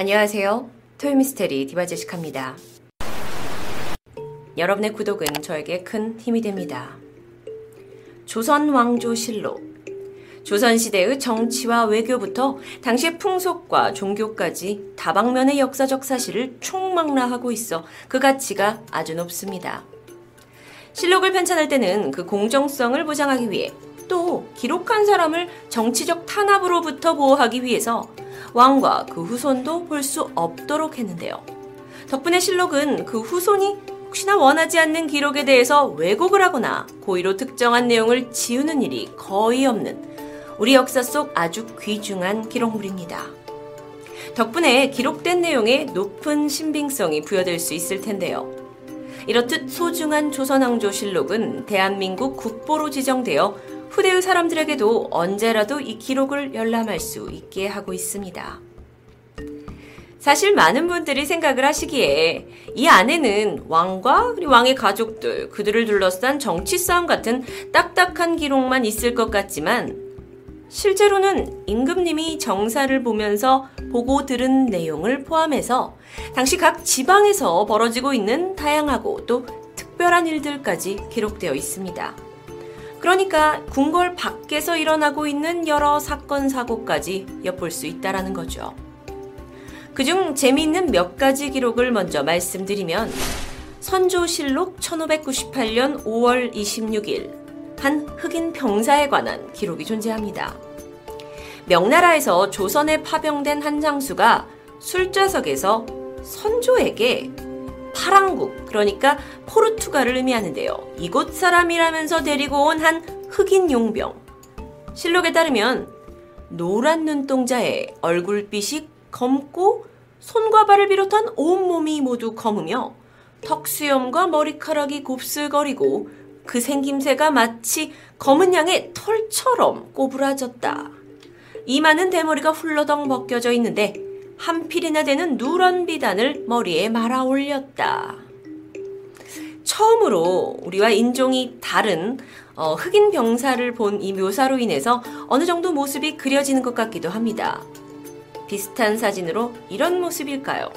안녕하세요. 토요미스테리 디바제시카입니다. 여러분의 구독은 저에게 큰 힘이 됩니다. 조선 왕조실록 조선시대의 정치와 외교부터 당시의 풍속과 종교까지 다방면의 역사적 사실을 총망라하고 있어 그 가치가 아주 높습니다. 실록을 편찬할 때는 그 공정성을 보장하기 위해 또 기록한 사람을 정치적 탄압으로부터 보호하기 위해서 왕과 그 후손도 볼 수 없도록 했는데요. 덕분에 실록은 그 후손이 혹시나 원하지 않는 기록에 대해서 왜곡을 하거나 고의로 특정한 내용을 지우는 일이 거의 없는 우리 역사 속 아주 귀중한 기록물입니다. 덕분에 기록된 내용에 높은 신빙성이 부여될 수 있을 텐데요. 이렇듯 소중한 조선왕조 실록은 대한민국 국보로 지정되어 후대의 사람들에게도 언제라도 이 기록을 열람할 수 있게 하고 있습니다. 사실 많은 분들이 생각을 하시기에 이 안에는 왕과 왕의 가족들, 그들을 둘러싼 정치 싸움 같은 딱딱한 기록만 있을 것 같지만 실제로는 임금님이 정사를 보면서 보고 들은 내용을 포함해서 당시 각 지방에서 벌어지고 있는 다양하고 또 특별한 일들까지 기록되어 있습니다. 그러니까 궁궐 밖에서 일어나고 있는 여러 사건 사고까지 엿볼 수 있다라는 거죠. 그중 재미있는 몇 가지 기록을 먼저 말씀드리면 선조실록 1598년 5월 26일 한 흑인 병사에 관한 기록이 존재합니다. 명나라에서 조선에 파병된 한 장수가 술좌석에서 선조에게 파랑국, 그러니까 포르투갈을 의미하는데요. 이곳 사람이라면서 데리고 온 한 흑인 용병. 실록에 따르면 노란 눈동자에 얼굴빛이 검고 손과 발을 비롯한 온몸이 모두 검으며 턱수염과 머리카락이 곱슬거리고 그 생김새가 마치 검은 양의 털처럼 꼬부라졌다. 이마는 대머리가 훌러덩 벗겨져 있는데 한 필이나 되는 누런 비단을 머리에 말아 올렸다. 처음으로 우리와 인종이 다른 어, 흑인 병사를 본 이 묘사로 인해서 어느 정도 모습이 그려지는 것 같기도 합니다. 비슷한 사진으로 이런 모습일까요?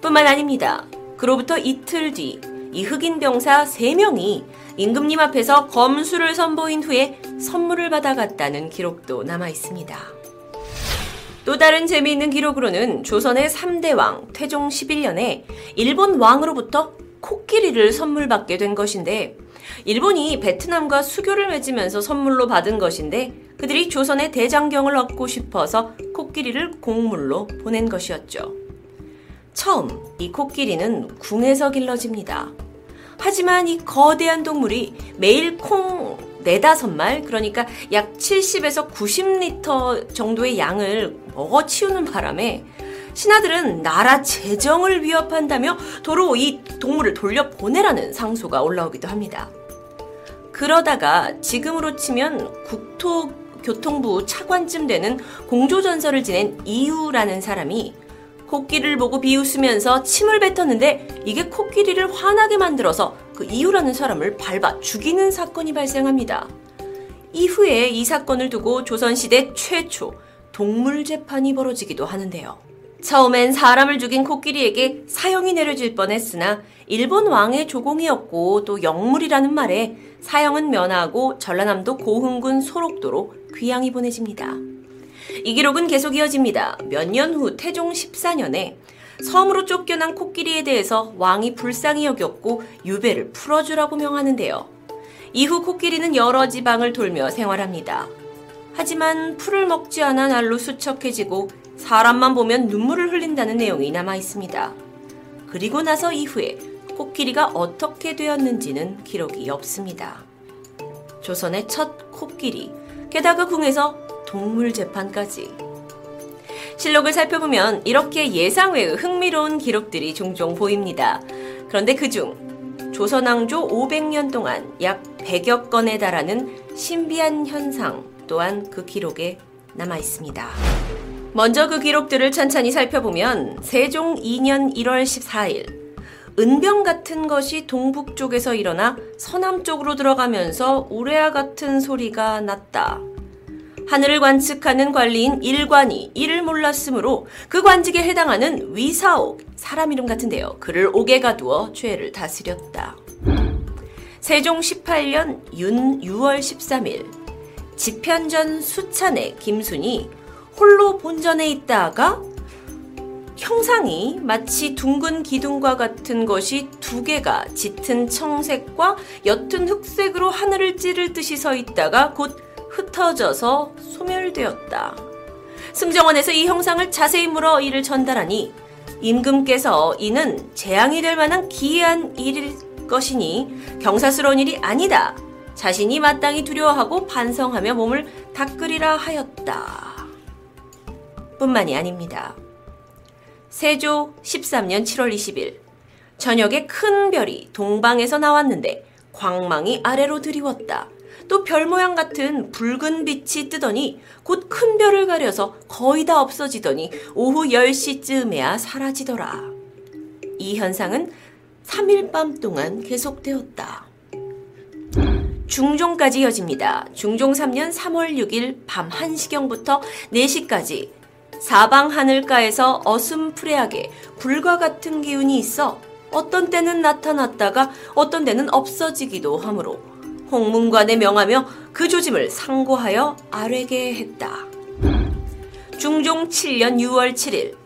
뿐만 아닙니다. 그로부터 이틀 뒤 이 흑인 병사 3명이 임금님 앞에서 검수를 선보인 후에 선물을 받아갔다는 기록도 남아 있습니다. 또 다른 재미있는 기록으로는 조선의 3대 왕 태종 11년에 일본 왕으로부터 코끼리를 선물 받게 된 것인데 일본이 베트남과 수교를 맺으면서 선물로 받은 것인데 그들이 조선의 대장경을 얻고 싶어서 코끼리를 공물로 보낸 것이었죠. 처음 이 코끼리는 궁에서 길러집니다. 하지만 이 거대한 동물이 매일 콩 네다섯 말, 그러니까 약 70에서 90리터 정도의 양을 먹어 치우는 바람에 신하들은 나라 재정을 위협한다며 도로 이 동물을 돌려보내라는 상소가 올라오기도 합니다. 그러다가 지금으로 치면 국토교통부 차관쯤 되는 공조전설을 지낸 이유라는 사람이 코끼리를 보고 비웃으면서 침을 뱉었는데 이게 코끼리를 화나게 만들어서 그 이유라는 사람을 밟아 죽이는 사건이 발생합니다. 이후에 이 사건을 두고 조선시대 최초 동물 재판이 벌어지기도 하는데요. 처음엔 사람을 죽인 코끼리에게 사형이 내려질 뻔했으나 일본 왕의 조공이었고 또 영물이라는 말에 사형은 면하고 전라남도 고흥군 소록도로 귀양이 보내집니다. 이 기록은 계속 이어집니다. 몇 년 후 태종 14년에 섬으로 쫓겨난 코끼리에 대해서 왕이 불쌍히 여겼고 유배를 풀어주라고 명하는데요. 이후 코끼리는 여러 지방을 돌며 생활합니다. 하지만 풀을 먹지 않아 날로 수척해지고 사람만 보면 눈물을 흘린다는 내용이 남아 있습니다. 그리고 나서 이후에 코끼리가 어떻게 되었는지는 기록이 없습니다. 조선의 첫 코끼리, 게다가 궁에서 동물 재판까지. 실록을 살펴보면 이렇게 예상 외의 흥미로운 기록들이 종종 보입니다. 그런데 그중 조선왕조 500년 동안 약 100여 건에 달하는 신비한 현상 또한 그 기록에 남아 있습니다. 먼저 그 기록들을 천천히 살펴보면 세종 2년 1월 14일 은병 같은 것이 동북 쪽에서 일어나 서남 쪽으로 들어가면서 우레아 같은 소리가 났다. 하늘을 관측하는 관리인 일관이 이를 몰랐으므로 그 관직에 해당하는 위사옥, 사람 이름 같은데요. 그를 옥에 가두어 죄를 다스렸다. 세종 18년 윤 6월 13일 집현전 수찬의 김순이 홀로 본전에 있다가 형상이 마치 둥근 기둥과 같은 것이 두 개가 짙은 청색과 옅은 흑색으로 하늘을 찌를 듯이 서 있다가 곧 흩어져서 소멸되었다. 승정원에서 이 형상을 자세히 물어 이를 전달하니 임금께서 이는 재앙이 될 만한 기이한 일일 것이니 경사스러운 일이 아니다. 자신이 마땅히 두려워하고 반성하며 몸을 닦으리라 하였다. 뿐만이 아닙니다. 세조 13년 7월 20일 저녁에 큰 별이 동방에서 나왔는데 광망이 아래로 드리웠다. 또 별 모양 같은 붉은 빛이 뜨더니 곧 큰 별을 가려서 거의 다 없어지더니 오후 10시쯤에야 사라지더라. 이 현상은 3일 밤 동안 계속되었다. 중종까지 이어집니다. 중종 3년 3월 6일 밤 1시경부터 4시까지 사방 하늘가에서 어슴푸레하게 불과 같은 기운이 있어 어떤 때는 나타났다가 어떤 때는 없어지기도 하므로 홍문관에 명하며 그 조짐을 상고하여 아뢰게 했다. 중종 7년 6월 7일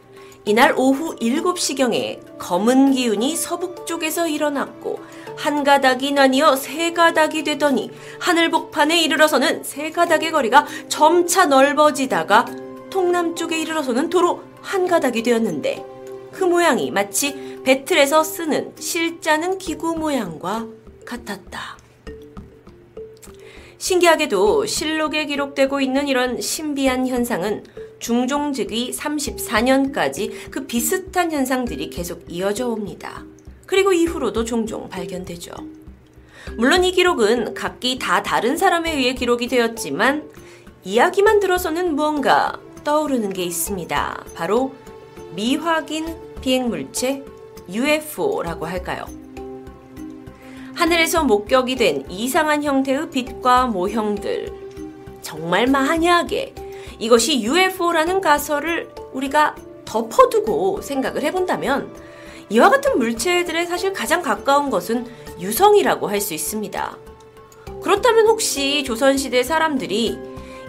이날 오후 7시경에 검은 기운이 서북쪽에서 일어났고 한 가닥이 나뉘어 세 가닥이 되더니 하늘 복판에 이르러서는 세 가닥의 거리가 점차 넓어지다가 동남쪽에 이르러서는 도로 한 가닥이 되었는데 그 모양이 마치 배틀에서 쓰는 실자는 기구 모양과 같았다. 신기하게도 실록에 기록되고 있는 이런 신비한 현상은 중종즉위 34년까지 그 비슷한 현상들이 계속 이어져 옵니다. 그리고 이후로도 종종 발견되죠. 물론 이 기록은 각기 다 다른 사람에 의해 기록이 되었지만 이야기만 들어서는 무언가 떠오르는 게 있습니다. 바로 미확인 비행물체 UFO라고 할까요? 하늘에서 목격이 된 이상한 형태의 빛과 모형들. 정말 만약에 이것이 UFO라는 가설을 우리가 덮어두고 생각을 해본다면 이와 같은 물체들의 사실 가장 가까운 것은 유성이라고 할 수 있습니다. 그렇다면 혹시 조선시대 사람들이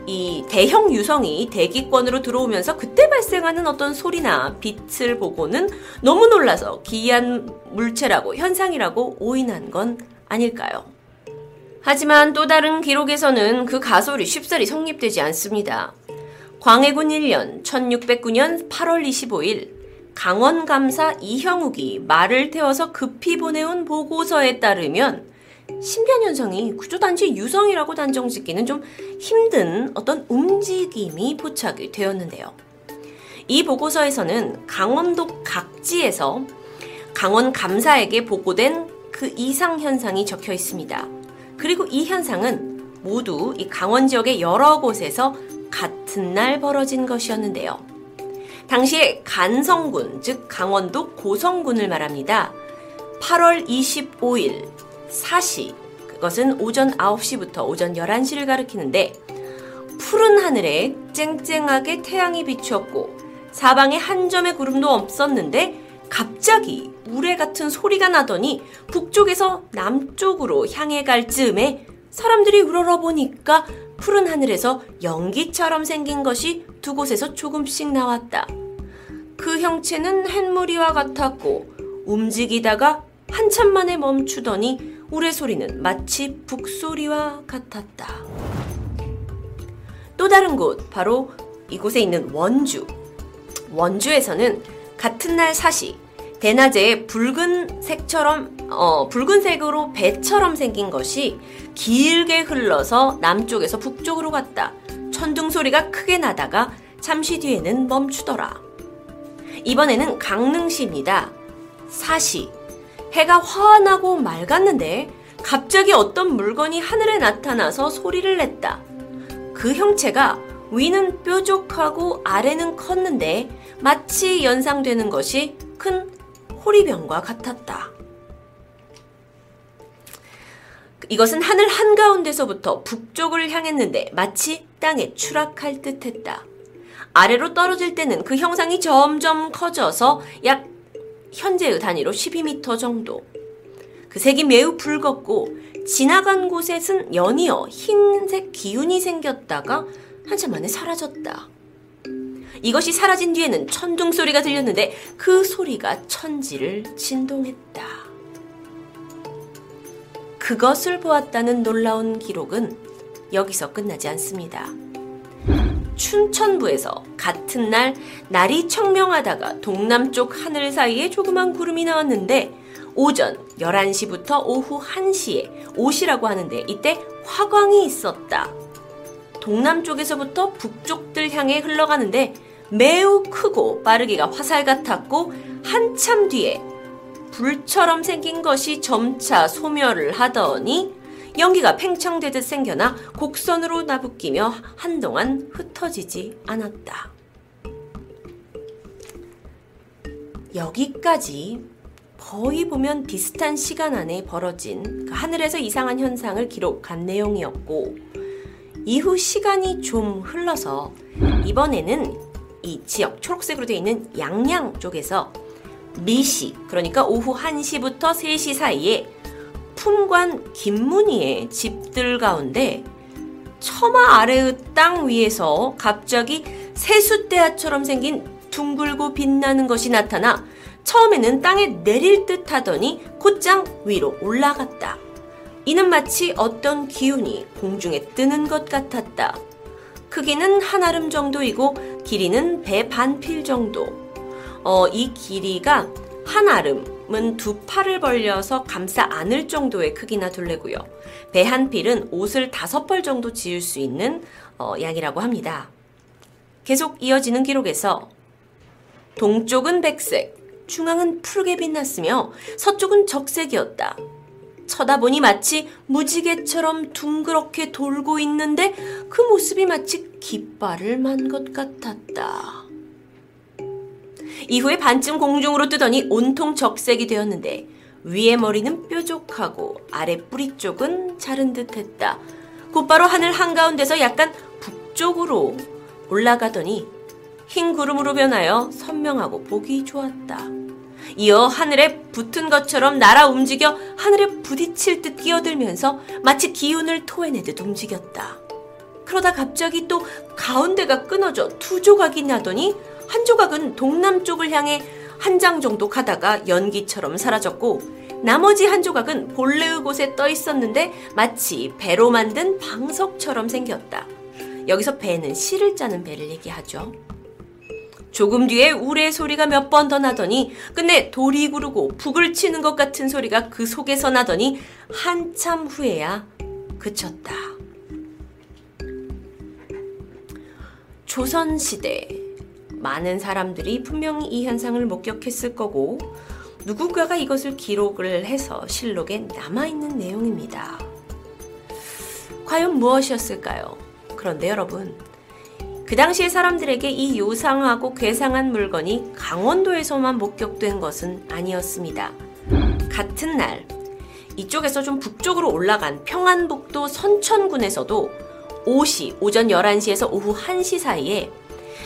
이 대형 유성이 대기권으로 들어오면서 그때 발생하는 어떤 소리나 빛을 보고는 너무 놀라서 기이한 물체라고 현상이라고 오인한 건 아닐까요? 하지만 또 다른 기록에서는 그 가설이 쉽사리 성립되지 않습니다. 광해군 1년 1609년 8월 25일 강원감사 이형욱이 말을 태워서 급히 보내온 보고서에 따르면 신변 현상이 구조단지 유성이라고 단정짓기는 좀 힘든 어떤 움직임이 포착이 되었는데요. 이 보고서에서는 강원도 각지에서 강원 감사에게 보고된 그 이상 현상이 적혀 있습니다. 그리고 이 현상은 모두 이 강원 지역의 여러 곳에서 같은 날 벌어진 것이었는데요. 당시에 간성군, 즉 강원도 고성군을 말합니다. 8월 25일 사시, 그것은 오전 9시부터 오전 11시를 가리키는데 푸른 하늘에 쨍쨍하게 태양이 비추었고 사방에 한 점의 구름도 없었는데 갑자기 우레 같은 소리가 나더니 북쪽에서 남쪽으로 향해 갈 즈음에 사람들이 우러러 보니까 푸른 하늘에서 연기처럼 생긴 것이 두 곳에서 조금씩 나왔다. 그 형체는 햇무리와 같았고 움직이다가 한참 만에 멈추더니 우레 소리는 마치 북소리와 같았다. 또 다른 곳, 바로 이곳에 있는 원주. 원주에서는 같은 날 사시, 대낮에 붉은색처럼, 어, 붉은색으로 배처럼 생긴 것이 길게 흘러서 남쪽에서 북쪽으로 갔다. 천둥 소리가 크게 나다가 잠시 뒤에는 멈추더라. 이번에는 강릉시입니다. 사시, 해가 환하고 맑았는데 갑자기 어떤 물건이 하늘에 나타나서 소리를 냈다. 그 형체가 위는 뾰족하고 아래는 컸는데 마치 연상되는 것이 큰 호리병과 같았다. 이것은 하늘 한가운데서부터 북쪽을 향했는데 마치 땅에 추락할 듯 했다. 아래로 떨어질 때는 그 형상이 점점 커져서 약 현재의 단위로 12m 정도. 그 색이 매우 붉었고 지나간 곳에는 연이어 흰색 기운이 생겼다가 한참 만에 사라졌다. 이것이 사라진 뒤에는 천둥 소리가 들렸는데 그 소리가 천지를 진동했다. 그것을 보았다는 놀라운 기록은 여기서 끝나지 않습니다. 춘천부에서 같은 날 날이 청명하다가 동남쪽 하늘 사이에 조그만 구름이 나왔는데 오전 11시부터 오후 1시에 옷이라고 하는데 이때 화광이 있었다. 동남쪽에서부터 북쪽들 향해 흘러가는데 매우 크고 빠르기가 화살 같았고 한참 뒤에 불처럼 생긴 것이 점차 소멸을 하더니 연기가 팽창되듯 생겨나 곡선으로 나붙기며 한동안 흩어지지 않았다. 여기까지 거의 보면 비슷한 시간 안에 벌어진 그 하늘에서 이상한 현상을 기록한 내용이었고 이후 시간이 좀 흘러서 이번에는 이 지역 초록색으로 되어 있는 양양 쪽에서 미시 그러니까 오후 1시부터 3시 사이에 품관 김문희의 집들 가운데 처마 아래의 땅 위에서 갑자기 세숫대야처럼 생긴 둥글고 빛나는 것이 나타나 처음에는 땅에 내릴 듯 하더니 곧장 위로 올라갔다. 이는 마치 어떤 기운이 공중에 뜨는 것 같았다. 크기는 한 아름 정도이고 길이는 배 반필 정도. 어, 이 길이가 한 아름은 두 팔을 벌려서 감싸 안을 정도의 크기나 둘레고요. 배 한 필은 옷을 다섯 벌 정도 지을 수 있는 어, 양이라고 합니다. 계속 이어지는 기록에서 동쪽은 백색, 중앙은 푸르게 빛났으며 서쪽은 적색이었다. 쳐다보니 마치 무지개처럼 둥그렇게 돌고 있는데 그 모습이 마치 깃발을 만 것 같았다. 이후에 반쯤 공중으로 뜨더니 온통 적색이 되었는데 위에 머리는 뾰족하고 아래 뿌리 쪽은 자른 듯 했다. 곧바로 하늘 한가운데서 약간 북쪽으로 올라가더니 흰 구름으로 변하여 선명하고 보기 좋았다. 이어 하늘에 붙은 것처럼 날아 움직여 하늘에 부딪힐 듯 뛰어들면서 마치 기운을 토해내듯 움직였다. 그러다 갑자기 또 가운데가 끊어져 두 조각이 나더니 한 조각은 동남쪽을 향해 한 장 정도 가다가 연기처럼 사라졌고 나머지 한 조각은 본래의 곳에 떠 있었는데 마치 배로 만든 방석처럼 생겼다. 여기서 배는 씨를 짜는 배를 얘기하죠. 조금 뒤에 우레 소리가 몇 번 더 나더니 끝내 돌이 구르고 북을 치는 것 같은 소리가 그 속에서 나더니 한참 후에야 그쳤다. 조선시대 많은 사람들이 분명히 이 현상을 목격했을 거고 누군가가 이것을 기록을 해서 실록에 남아있는 내용입니다. 과연 무엇이었을까요? 그런데 여러분, 그 당시의 사람들에게 이 요상하고 괴상한 물건이 강원도에서만 목격된 것은 아니었습니다. 같은 날, 이쪽에서 좀 북쪽으로 올라간 평안북도 선천군에서도 5시, 오전 11시에서 오후 1시 사이에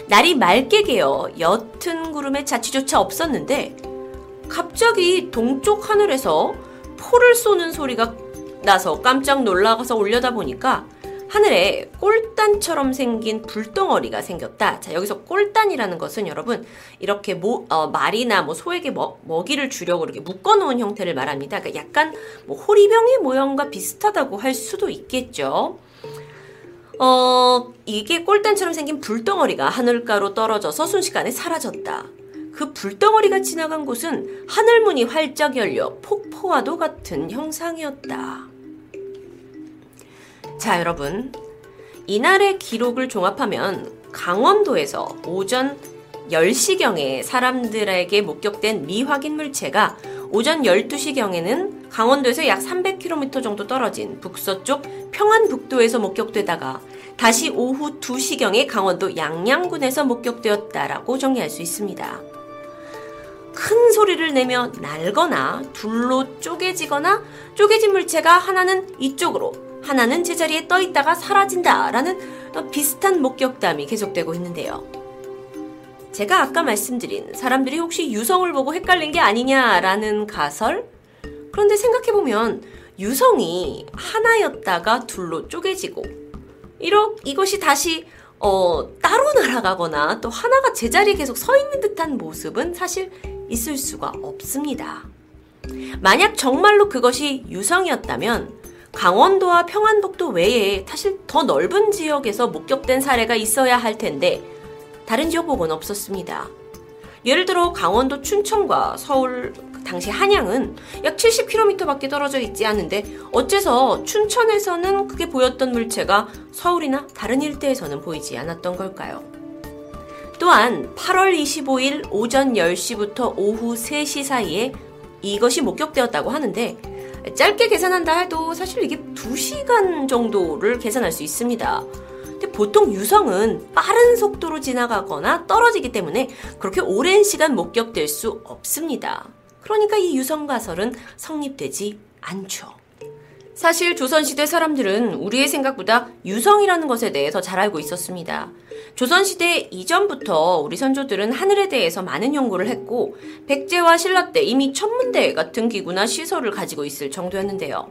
날이 맑게 개어 옅은 구름의 자취조차 없었는데 갑자기 동쪽 하늘에서 포를 쏘는 소리가 나서 깜짝 놀라서 올려다 보니까 하늘에 꼴단처럼 생긴 불덩어리가 생겼다. 자, 여기서 꼴단이라는 것은 여러분, 이렇게 모, 어, 말이나 뭐 소에게 먹, 먹이를 주려고 이렇게 묶어놓은 형태를 말합니다. 그러니까 약간 뭐 호리병의 모양과 비슷하다고 할 수도 있겠죠. 어, 이게 꼴단처럼 생긴 불덩어리가 하늘가로 떨어져서 순식간에 사라졌다. 그 불덩어리가 지나간 곳은 하늘문이 활짝 열려 폭포와도 같은 형상이었다. 자, 여러분. 이날의 기록을 종합하면 강원도에서 오전 10시경에 사람들에게 목격된 미확인 물체가 오전 12시경에는 강원도에서 약 300km 정도 떨어진 북서쪽 평안북도에서 목격되다가 다시 오후 2시경에 강원도 양양군에서 목격되었다라고 정리할 수 있습니다. 큰 소리를 내며 날거나 둘로 쪼개지거나 쪼개진 물체가 하나는 이쪽으로 하나는 제자리에 떠 있다가 사라진다 라는 비슷한 목격담이 계속되고 있는데요. 제가 아까 말씀드린 사람들이 혹시 유성을 보고 헷갈린 게 아니냐라는 가설? 그런데 생각해보면 유성이 하나였다가 둘로 쪼개지고 이러, 이것이 다시 어, 따로 날아가거나 또 하나가 제자리에 계속 서 있는 듯한 모습은 사실 있을 수가 없습니다. 만약 정말로 그것이 유성이었다면 강원도와 평안북도 외에 사실 더 넓은 지역에서 목격된 사례가 있어야 할 텐데 다른 지역 보고는 없었습니다. 예를 들어 강원도 춘천과 서울 당시 한양은 약 70km밖에 떨어져 있지 않은데 어째서 춘천에서는 그게 보였던 물체가 서울이나 다른 일대에서는 보이지 않았던 걸까요? 또한 8월 25일 오전 10시부터 오후 3시 사이에 이것이 목격되었다고 하는데 짧게 계산한다 해도 사실 이게 2시간 정도를 계산할 수 있습니다. 근데 보통 유성은 빠른 속도로 지나가거나 떨어지기 때문에 그렇게 오랜 시간 목격될 수 없습니다. 그러니까 이 유성 가설은 성립되지 않죠. 사실 조선시대 사람들은 우리의 생각보다 유성이라는 것에 대해 서 잘 알고 있었습니다. 조선시대 이전부터 우리 선조들은 하늘에 대해서 많은 연구를 했고, 백제와 신라 때 이미 천문대 같은 기구나 시설을 가지고 있을 정도였는데요.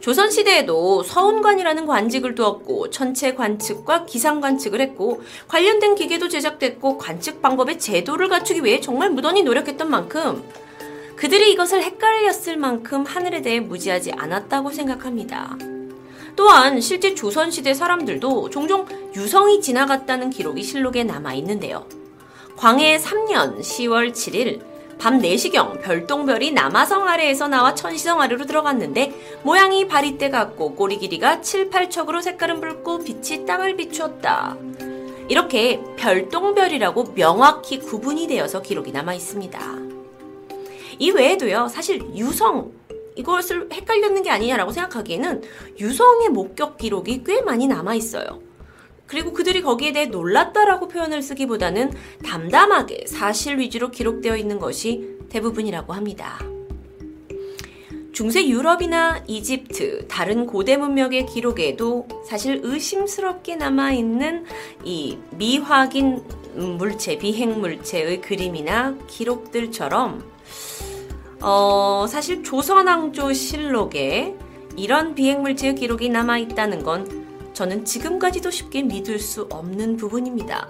조선시대에도 서운관이라는 관직을 두었고, 천체 관측과 기상 관측을 했고, 관련된 기계도 제작됐고, 관측 방법의 제도를 갖추기 위해 정말 무던히 노력했던 만큼, 그들이 이것을 헷갈렸을 만큼 하늘에 대해 무지하지 않았다고 생각합니다. 또한 실제 조선시대 사람들도 종종 유성이 지나갔다는 기록이 실록에 남아 있는데요. 광해 3년 10월 7일 밤 4시경 별똥별이 남아성 아래에서 나와 천시성 아래로 들어갔는데 모양이 바리떼 같고 꼬리 길이가 7, 8척으로 색깔은 붉고 빛이 땅을 비추었다. 이렇게 별똥별이라고 명확히 구분이 되어서 기록이 남아 있습니다. 이 외에도요, 사실 유성, 이것을 헷갈렸는 게 아니냐라고 생각하기에는 유성의 목격 기록이 꽤 많이 남아 있어요. 그리고 그들이 거기에 대해 놀랐다라고 표현을 쓰기보다는 담담하게 사실 위주로 기록되어 있는 것이 대부분이라고 합니다. 중세 유럽이나 이집트, 다른 고대 문명의 기록에도 사실 의심스럽게 남아있는 이 미확인 물체, 비행 물체의 그림이나 기록들처럼 어, 사실 조선왕조 실록에 이런 비행물체의 기록이 남아있다는 건 저는 지금까지도 쉽게 믿을 수 없는 부분입니다.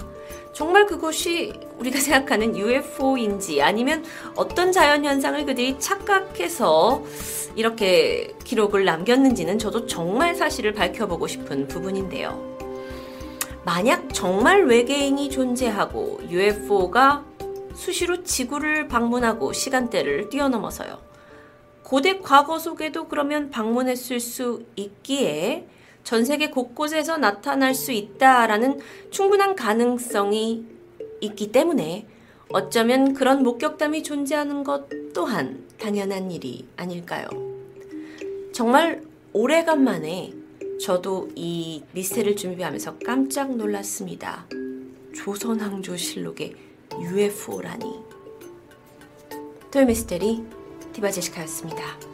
정말 그것이 우리가 생각하는 UFO인지 아니면 어떤 자연현상을 그들이 착각해서 이렇게 기록을 남겼는지는 저도 정말 사실을 밝혀보고 싶은 부분인데요. 만약 정말 외계인이 존재하고 UFO가 수시로 지구를 방문하고 시간대를 뛰어넘어서요. 고대 과거 속에도 그러면 방문했을 수 있기에 전 세계 곳곳에서 나타날 수 있다라는 충분한 가능성이 있기 때문에 어쩌면 그런 목격담이 존재하는 것 또한 당연한 일이 아닐까요? 정말 오래간만에 저도 이 미스테리를 준비하면서 깜짝 놀랐습니다. 조선왕조실록의 UFO라니. 토요미스테리 디바 제시카였습니다.